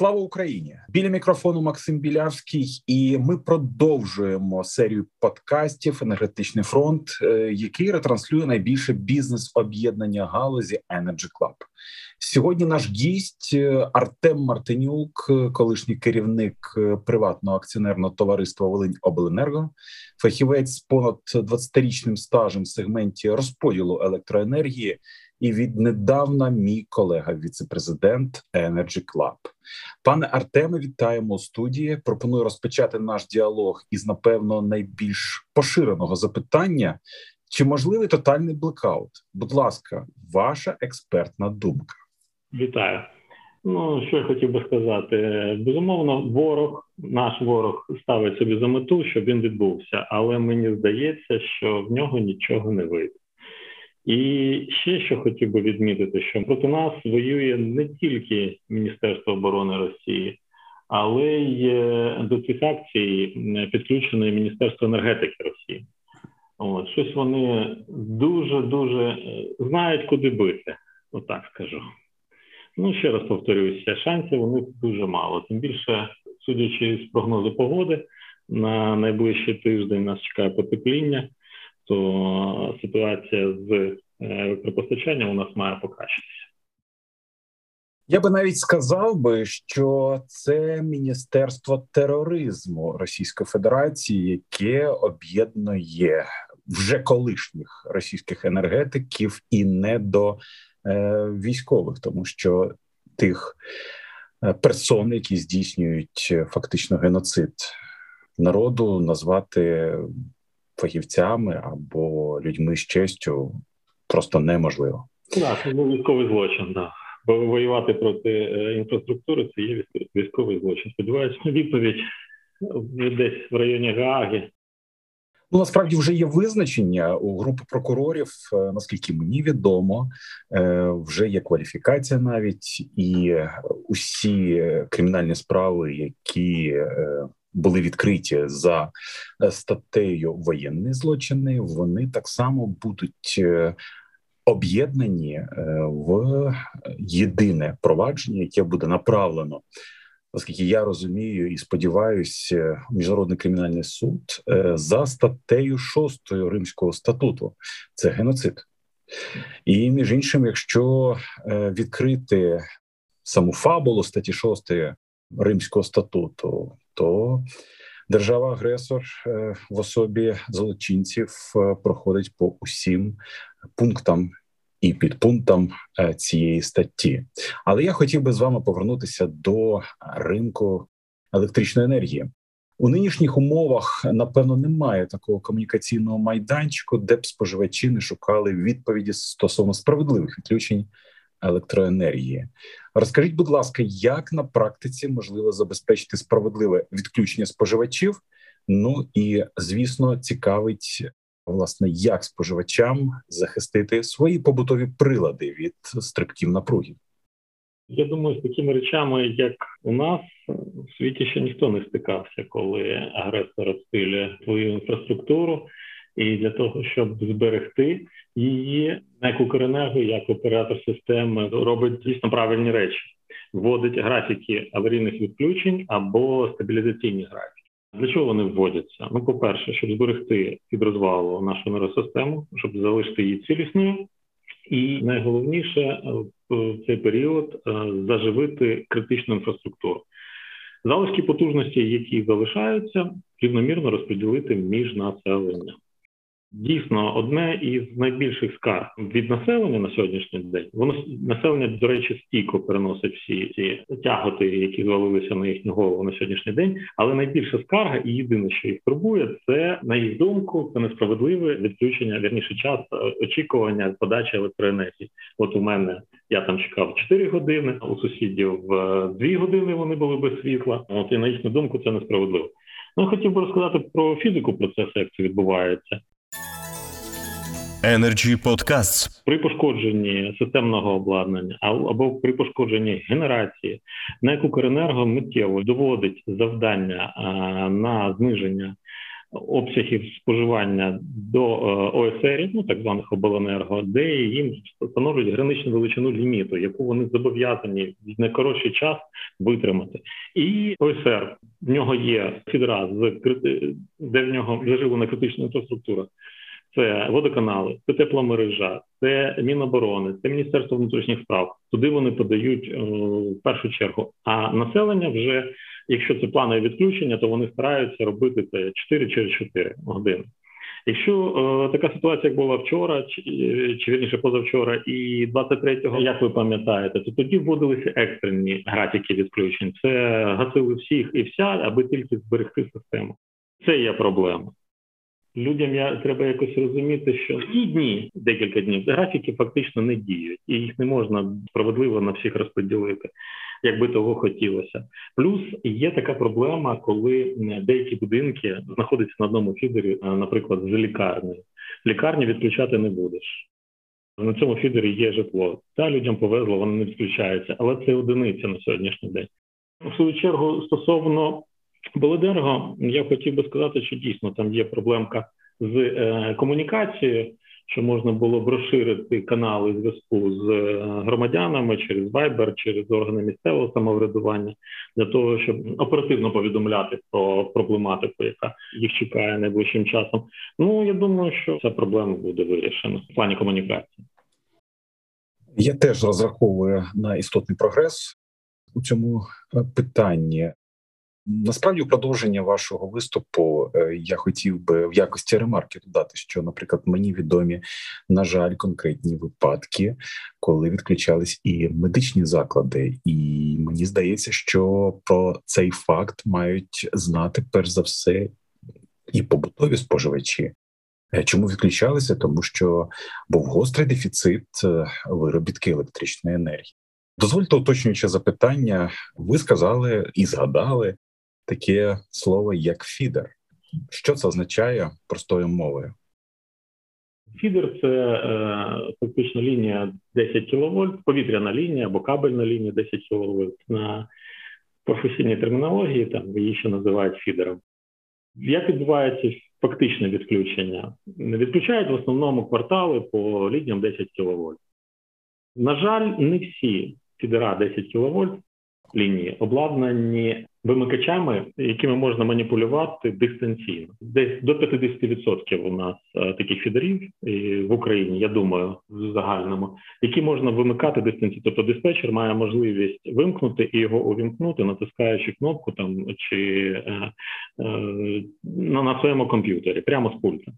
Слава Україні! Біля мікрофону Максим Білявський, і ми продовжуємо серію подкастів Енергетичний фронт, е, який ретранслює найбільше бізнес об'єднання галузі Energy Club. Сьогодні наш гість е, Артем Мартинюк, колишній керівник е, приватного акціонерного товариства Волинь Обленерго, фахівець з понад 20-річним стажем в сегменті розподілу електроенергії. І віднедавна мій колега, віцепрезидент Energy Club. Пане Артеме, вітаємо у студії. Пропоную розпочати наш діалог із напевно найбільш поширеного запитання: чи можливий тотальний блекаут? Будь ласка, ваша експертна думка. Вітаю. Ну що я хотів би сказати, безумовно, ворог, наш ворог ставить собі за мету, щоб він відбувся, але мені здається, що в нього нічого не вийде. І ще що хотів би відмітити, що проти нас воює не тільки Міністерство оборони Росії, але й е, до цих акцій підключене Міністерство енергетики Росії. От, Щось вони дуже дуже е, знають, куди бити, отак скажу. Ну, ще раз повторюся, шансів у них дуже мало. Тим більше, судячи з прогнозу погоди, на найближчий тиждень нас чекає потепління, то ситуація з електропостачанням у нас має покращитися. Я би навіть сказав би, що це міністерство тероризму Російської Федерації, яке об'єднує вже колишніх російських енергетиків і не до Е, військових, тому що тих е, персон, які здійснюють е, фактично геноцид народу, назвати фахівцями або людьми з честю просто неможливо. Так, це був військовий злочин. Да. Бо воювати проти інфраструктури це є військовий злочин. Сподіваюся, відповідь десь в районі Гааги Ну насправді вже є визначення у групи прокурорів, е, наскільки мені відомо, е, вже є кваліфікація навіть і усі кримінальні справи, які е, були відкриті за статтею воєнні злочини, вони так само будуть. Об'єднані в єдине провадження, яке буде направлено Оскільки я розумію і сподіваюся, міжнародний кримінальний суд е, за статтею 6 Римського статуту це геноцид, і між іншим, якщо е, відкрити саму фабулу статті 6 Римського статуту, то держава-агресор е, в особі злочинців проходить по усім пунктам і підпунктам е, цієї статті. Але я хотів би з вами повернутися до ринку електричної енергії. У нинішніх умовах напевно немає такого комунікаційного майданчику, де б споживачі не шукали відповіді стосовно справедливих відключень електроенергії. Розкажіть, будь ласка, як на практиці можливо забезпечити справедливе відключення споживачів? Ну і звісно, цікавить власне, як споживачам захистити свої побутові прилади від стрибків напруги. Я думаю, з такими речами, як у нас в світі ще ніхто не стикався, коли агресор обстрілює свою інфраструктуру, і для того, щоб зберегти її, НЕК «Укренерго», як оператор системи робить дійсно правильні речі, вводить графіки аварійних відключень або стабілізаційні графіки. Для чого вони вводяться? Ну, по-перше, щоб зберегти від розвалу нашу енергосистему, щоб залишити її цілісною, і найголовніше в цей період е, заживити критичну інфраструктуру. Залишки потужності, які залишаються, рівномірно розподілити між населенням. Дійсно, одне із найбільших скарг від населення на сьогоднішній день воно населення, до речі, стійко переносить всі ці тяготи, які звалилися на їхню голову на сьогоднішній день. Але найбільша скарга, і єдине, що їх турбує, це на їх думку, це несправедливе відключення, вірніше час е, очікування подачі електроенергії. От у мене я там чекав 4 години, у сусідів 2 е, години вони були без світла. От і на їхню думку це несправедливо. Ну, я хотів би розказати про фізику процесу, як це відбувається. Energy Podcasts. при пошкодженні системного обладнання або при пошкодженні генерації НЕК «Укренерго» миттєво доводить завдання на зниження обсягів споживання до е, ОСР, ну так званих обленерго, де їм встановлюють граничну величину ліміту, яку вони зобов'язані в найкоротший час витримати. І ОСР в нього є фідра з де в нього заживлена критична інфраструктура. Це водоканали, це тепломережа, це Міноборони, це Міністерство внутрішніх справ. Туди вони подають е, в першу чергу. А населення вже, якщо це планове відключення, то вони стараються робити це 4 через 4 години. Якщо е, така ситуація, як була вчора, чи, чи вірніше позавчора, і 23-го, як ви пам'ятаєте, то тоді вводилися екстрені графіки відключень. Це гасили всіх і вся, аби тільки зберегти систему. Це є проблема. Людям я треба якось розуміти, що ці дні, декілька днів, графіки фактично не діють, і їх не можна справедливо на всіх розподілити, як би того хотілося. Плюс є така проблема, коли деякі будинки знаходяться на одному фідері, наприклад, з лікарнею. Лікарні відключати не будеш. На цьому фідері є житло. Та людям повезло, вони не відключаються, але це одиниця на сьогоднішній день. У свою чергу стосовно Болодерго, я хотів би сказати, що дійсно там є проблемка з е, комунікацією, що можна було б розширити канали зв'язку з е, громадянами через Viber, через органи місцевого самоврядування для того, щоб оперативно повідомляти про проблематику, яка їх чекає найближчим часом. Ну я думаю, що ця проблема буде вирішена в плані комунікації. Я теж розраховую на істотний прогрес у цьому питанні. Насправді, у продовження вашого виступу е, я хотів би в якості ремарки додати, що, наприклад, мені відомі на жаль, конкретні випадки, коли відключались і медичні заклади, і мені здається, що про цей факт мають знати перш за все і побутові споживачі. Е, чому відключалися? Тому що був гострий дефіцит е, виробітки електричної енергії. Дозвольте уточнююче запитання. Ви сказали і згадали таке слово як фідер. Що це означає простою мовою? Фідер це е, фактично лінія 10 кВт, повітряна лінія або кабельна лінія 10 кВт. На професійній термінології там її ще називають фідером. Як відбувається фактичне відключення? Відключають в основному квартали по лініям 10 кВт. На жаль, не всі фідера 10 кВт лінії обладнані вимикачами, якими можна маніпулювати дистанційно. Десь до 50% у нас е, таких фідерів в Україні, я думаю, в загальному, які можна вимикати дистанційно. Тобто диспетчер має можливість вимкнути і його увімкнути, натискаючи кнопку там чи е, е, на, на своєму комп'ютері, прямо з пульта.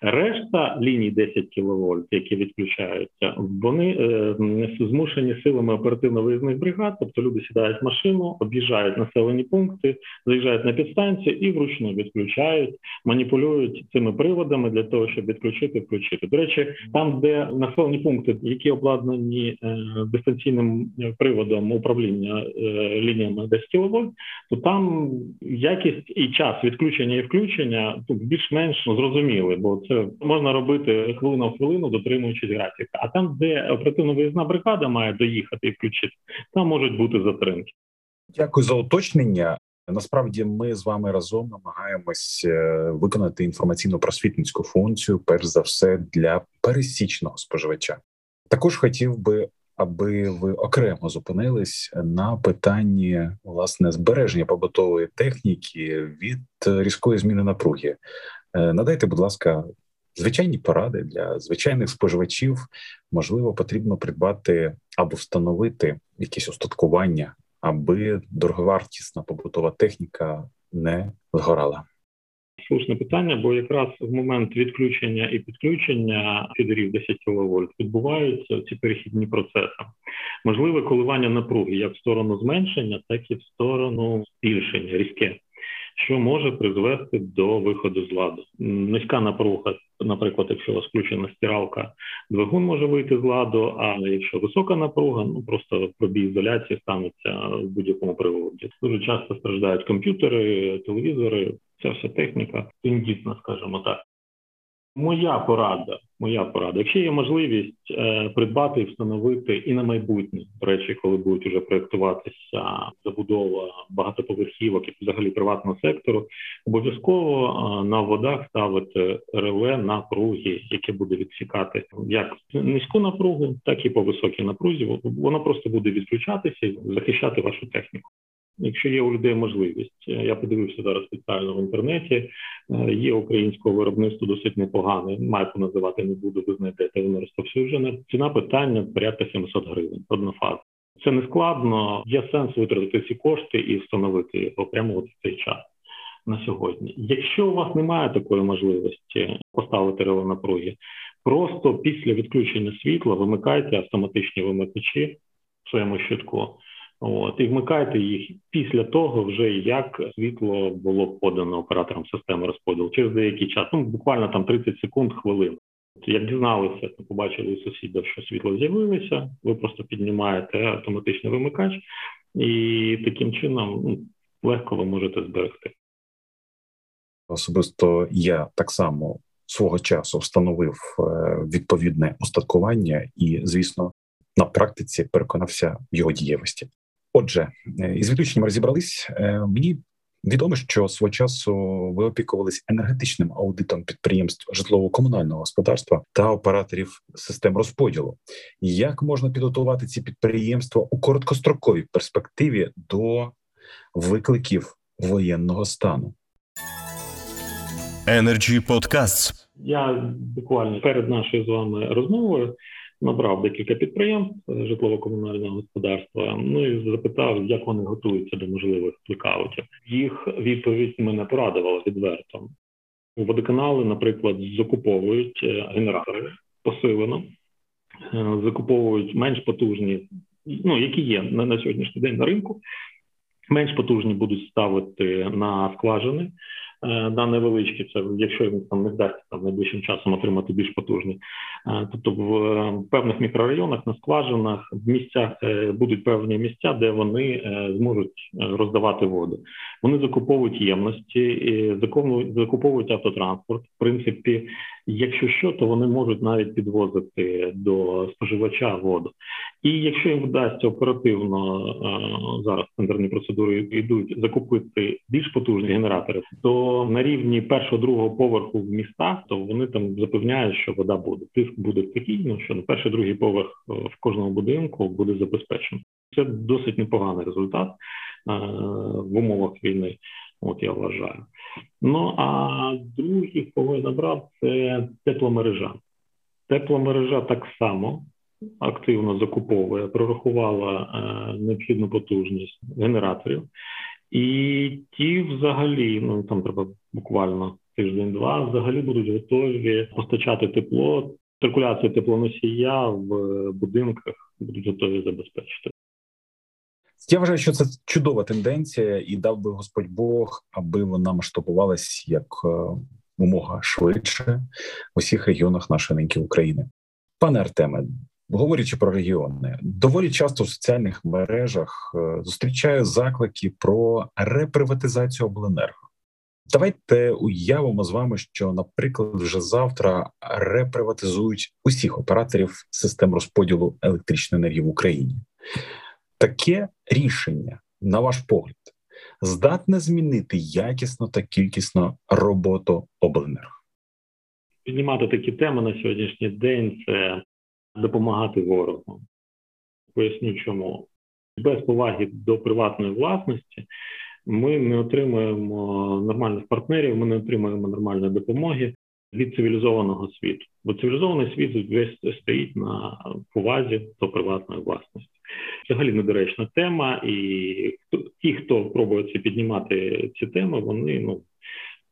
Решта ліній 10 кВт, які відключаються, вони е, змушені силами оперативно-виїзних бригад, тобто люди сідають в машину, об'їжджають населені пункти, заїжджають на підстанцію і вручну відключають, маніпулюють цими приводами для того, щоб відключити, включити. До речі, там, де населені пункти, які обладнані е, дистанційним приводом управління е, лініями 10 кВт, то там якість і час відключення і включення більш-менш зрозуміли, бо це можна робити хвилина в хвилину, дотримуючись графіка. А там, де оперативно виїзна бригада має доїхати і включити, там можуть бути затримки. Дякую за уточнення. Насправді, ми з вами разом намагаємось е, виконати інформаційно-просвітницьку функцію, перш за все, для пересічного споживача. Також хотів би, аби ви окремо зупинились на питанні власне збереження побутової техніки від різкої зміни напруги. Е, надайте, будь ласка, звичайні поради для звичайних споживачів. Можливо, потрібно придбати або встановити якісь устаткування, аби дороговартісна побутова техніка не згорала. Слушне питання, бо якраз в момент відключення і підключення фідерів 10 кВт відбуваються ці перехідні процеси. Можливе коливання напруги як в сторону зменшення, так і в сторону збільшення різке що може призвести до виходу з ладу. Низька напруга, наприклад, якщо у вас включена стиралка, двигун може вийти з ладу. А якщо висока напруга, ну просто пробій ізоляції станеться в будь-якому приводі. Дуже часто страждають комп'ютери, телевізори, ця вся техніка тендітна, скажімо так. Моя порада, моя порада. Якщо є можливість е, придбати і встановити і на майбутнє до речі, коли будуть уже проєктуватися забудова багатоповерхівок і взагалі приватного сектору, обов'язково е, на водах ставити реле напруги, яке буде відсікати як низьку напругу, так і по високій напрузі. Воно просто буде відключатися і захищати вашу техніку. Якщо є у людей можливість, я подивився зараз спеціально в інтернеті. Е, є українського виробництва досить непогане. Майку називати не буду, ви знайдете воно розповсюджене. Ціна питання порядка 700 гривень. Одна фаза. Це не складно. Є сенс витратити ці кошти і встановити його прямо в цей час. На сьогодні, якщо у вас немає такої можливості поставити реле напруги, просто після відключення світла вимикайте автоматичні вимикачі в своєму щитку. От і вмикайте їх після того, вже як світло було подано оператором системи розподілу через деякий час. Ну буквально там 30 секунд, хвилин. Як дізналися, то побачили у сусіда, що світло з'явилося. Ви просто піднімаєте автоматичний вимикач, і таким чином ну, легко ви можете зберегти. Особисто я так само свого часу встановив е, відповідне устаткування, і звісно, на практиці переконався в його дієвості. Отже, е, із відключенням розібрались. Е, мені відомо, що свого часу ви опікувались енергетичним аудитом підприємств житлово-комунального господарства та операторів систем розподілу. Як можна підготувати ці підприємства у короткостроковій перспективі до викликів воєнного стану? Energy Podcasts. Я буквально перед нашою з вами розмовою набрав декілька підприємств житлово-комунального господарства. Ну і запитав, як вони готуються до можливих блекаутів. Їх відповідь мене порадувала відверто. Водоканали, наприклад, закуповують е, генератори посилено, е, закуповують менш потужні, ну які є на, на сьогоднішній день на ринку. Менш потужні будуть ставити на скважини е, невеличкі, це якщо їм там не вдасться там найближчим часом отримати більш потужні. Е, тобто в певних мікрорайонах на скважинах в місцях е, будуть певні місця, де вони зможуть роздавати воду. Вони закуповують ємності, закуповують автотранспорт. В принципі, якщо що, то вони можуть навіть підвозити до споживача воду. І якщо їм вдасться оперативно зараз тендерні процедури йдуть закупити більш потужні генератори, то на рівні першого другого поверху в містах, то вони там запевняють, що вода буде. Тиск буде такий, ну що на перший другий поверх в кожному будинку буде забезпечено. Це досить непоганий результат в умовах війни. От я вважаю. Ну а другий, кого я набрав, це тепломережа. Тепломережа так само активно закуповує, прорахувала е, необхідну потужність генераторів, і ті, взагалі, ну там треба буквально тиждень-два, взагалі будуть готові постачати тепло. Циркуляцію теплоносія в будинках будуть готові забезпечити. Я вважаю, що це чудова тенденція, і дав би Господь Бог, аби вона масштабувалась як е, умога швидше в усіх регіонах нашої неньки України. Пане Артеме, говорячи про регіони, доволі часто в соціальних мережах е, зустрічаю заклики про реприватизацію обленерго. Давайте уявимо з вами, що, наприклад, вже завтра реприватизують усіх операторів систем розподілу електричної енергії в Україні. Таке рішення, на ваш погляд, здатне змінити якісно та кількісно роботу обленерго? Піднімати такі теми на сьогоднішній день це допомагати ворогу. Поясню, чому без поваги до приватної власності ми не отримуємо нормальних партнерів, ми не отримуємо нормальної допомоги від цивілізованого світу. Бо цивілізований світ весь стоїть на повазі до приватної власності. Взагалі недоречна тема, і ті, хто пробує піднімати ці теми, вони ну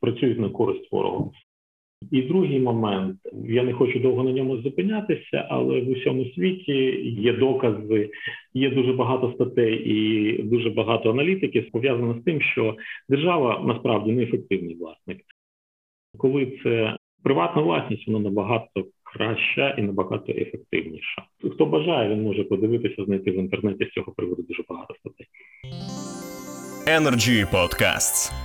працюють на користь ворогу. І другий момент, я не хочу довго на ньому зупинятися, але в усьому світі є докази, є дуже багато статей і дуже багато аналітики пов'язано з тим, що держава насправді неефективний власник. Коли це приватна власність, вона набагато краща і набагато ефективніша. Хто бажає, він може подивитися, знайти в інтернеті з цього приводу дуже багато статей. Energy Podcasts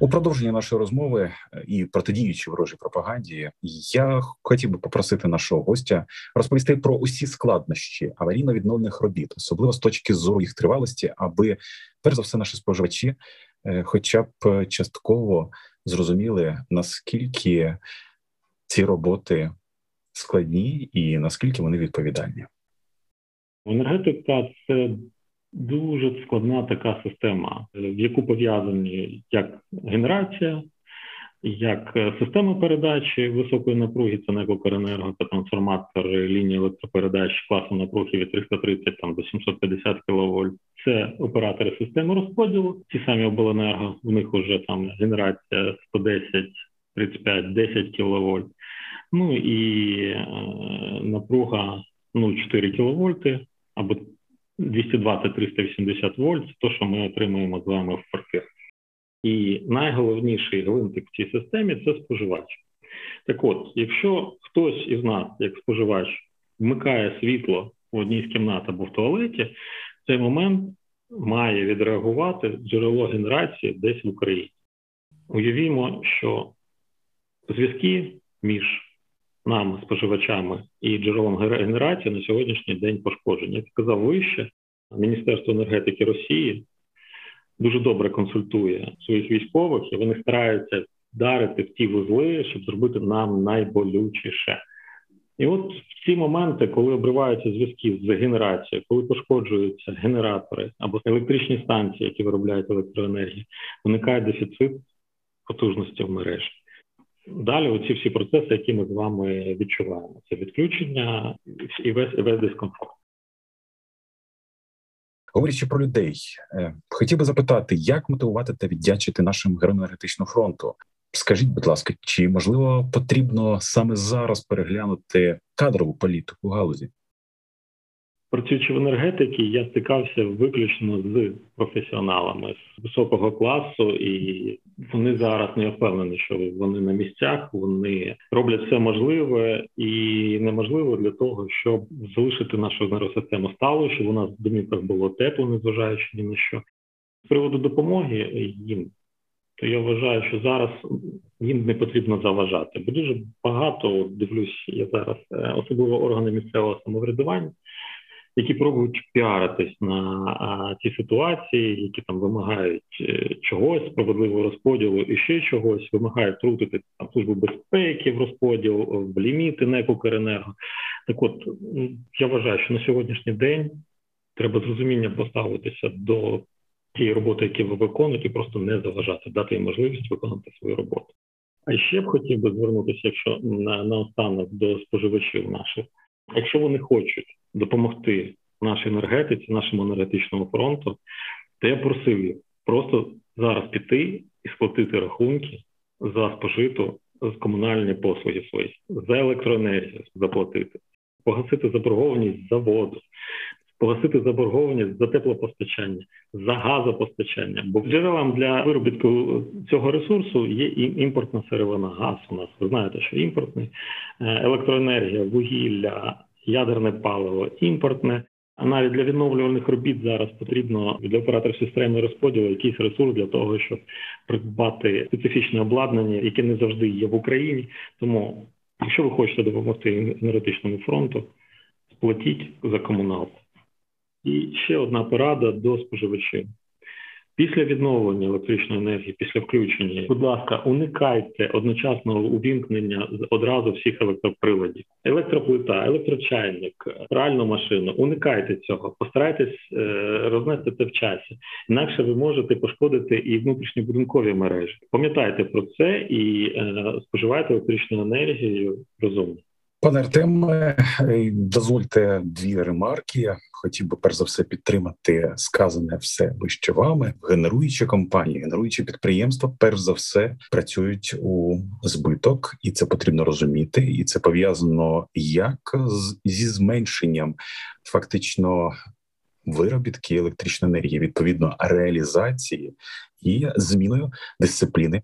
У продовження нашої розмови е, і протидіючи ворожій пропаганді, я хотів би попросити нашого гостя розповісти про усі складнощі аварійно-відновлених робіт, особливо з точки зору їх тривалості, аби перш за все наші споживачі, е, хоча б частково зрозуміли наскільки ці роботи складні і наскільки вони відповідальні. Енергетика це дуже складна така система, в яку пов'язані як генерація, як система передачі високої напруги, це Некокоренерго, це трансформатори лінії електропередач класу напруги від 330 там, до 750 кВт. Це оператори системи розподілу, ті самі обленерго, в них вже там генерація 110, 35, 10 кВт. Ну і е, напруга 0,4 кВт або 220-380 вольт, це те, що ми отримуємо з вами в квартирах. І найголовніший гвинтик в цій системі це споживач. Так от, якщо хтось із нас, як споживач, вмикає світло в одній з кімнат або в туалеті, в цей момент має відреагувати джерело генерації десь в Україні. Уявімо, що зв'язки між нами, споживачами і джерелом генерації на сьогоднішній день пошкоджені. Як сказав вище, Міністерство енергетики Росії дуже добре консультує своїх військових, і вони стараються вдарити в ті вузли, щоб зробити нам найболючіше. І от в ці моменти, коли обриваються зв'язки з генерацією, коли пошкоджуються генератори або електричні станції, які виробляють електроенергію, виникає дефіцит потужності в мережі. Далі оці всі процеси, які ми з вами відчуваємо, це відключення і весь і весь дискомфорт. Говорячи про людей, е, хотів би запитати, як мотивувати та віддячити нашим героям енергетичного фронту. Скажіть, будь ласка, чи можливо потрібно саме зараз переглянути кадрову політику галузі? Працюючи в енергетиці, я стикався виключно з професіоналами з високого класу, і вони зараз не впевнені, що вони на місцях, вони роблять все можливе і неможливе для того, щоб залишити нашу енергосистему сталою, щоб у нас в домівках було тепло, незважаючи ні на що. З приводу допомоги їм, то я вважаю, що зараз їм не потрібно заважати. Бо дуже багато дивлюсь, я зараз, е, особливо органи місцевого самоврядування які пробують піаритись на ці ситуації, які там вимагають е, чогось, справедливого розподілу і ще чогось, вимагають трутити там службу безпеки в розподіл, в ліміти НЕК «Укренерго». Так, от я вважаю, що на сьогоднішній день треба з розумінням поставитися до тієї роботи, які ви виконуєте, і просто не заважати, дати їм можливість виконати свою роботу. А ще б хотів би звернутися, якщо на наостанок до споживачів наших, якщо вони хочуть допомогти нашій енергетиці, нашому енергетичному фронту, то я просив їх просто зараз піти і сплатити рахунки за спожиту з комунальні послуги свої, за електроенергію заплатити, погасити заборгованість за воду, погасити заборгованість за теплопостачання, за газопостачання. Бо джерелам для виробітку цього ресурсу є і імпортна сировина, газ у нас. Ви знаєте, що імпортний е, електроенергія, вугілля, ядерне паливо, імпортне. А навіть для відновлювальних робіт зараз потрібно для операторів системи розподілу якийсь ресурс для того, щоб придбати специфічне обладнання, яке не завжди є в Україні. Тому, якщо ви хочете допомогти енергетичному фронту, сплатіть за комуналку. І ще одна порада до споживачів. Після відновлення електричної енергії, після включення, будь ласка, уникайте одночасного увімкнення одразу всіх електроприладів, електроплита, електрочайник, пральну машину. Уникайте цього, постарайтесь е, рознести це в часі. Інакше ви можете пошкодити і внутрішньобудинкові мережі. Пам'ятайте про це і е, споживайте електричну енергію розумно. Пане Артеме, дозвольте дві ремарки. Хотів би перш за все підтримати сказане все вище вами. Генеруючі компанії, генеруючі підприємства, перш за все працюють у збиток, і це потрібно розуміти. І це пов'язано як з зі зменшенням фактично виробітки електричної енергії, відповідно реалізації і зміною дисципліни.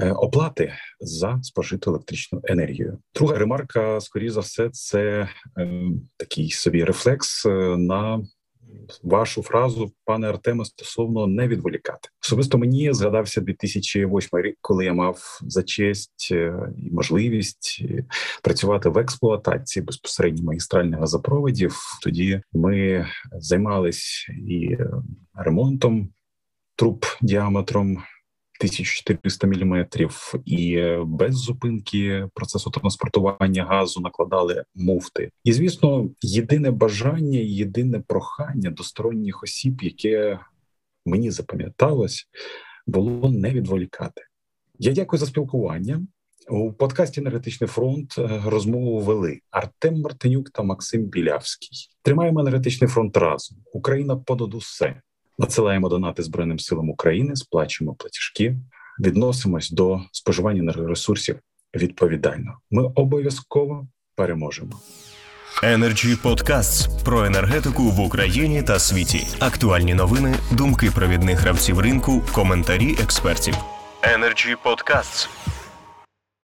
Е, оплати за спожиту електричну енергію. Друга ремарка, скоріше за все, це е, такий собі рефлекс е, на вашу фразу, пане Артеме, стосовно не відволікати. Особисто мені згадався 2008 рік, коли я мав за честь і можливість працювати в експлуатації безпосередньо магістральних газопроводів. Тоді ми займались і ремонтом труб діаметром 1400 міліметрів, і без зупинки процесу транспортування газу накладали муфти. І звісно, єдине бажання, єдине прохання до сторонніх осіб, яке мені запам'яталось, було не відволікати. Я дякую за спілкування. У подкасті Енергетичний фронт е, розмову вели Артем Мартинюк та Максим Білявський. Тримаємо енергетичний фронт разом. Україна понад усе. Надсилаємо донати Збройним силам України, сплачуємо платіжки, відносимось до споживання енергоресурсів відповідально. Ми обов'язково переможемо. Energy Podcasts про енергетику в Україні та світі. Актуальні новини, думки провідних гравців ринку, коментарі експертів. Energy Podcasts.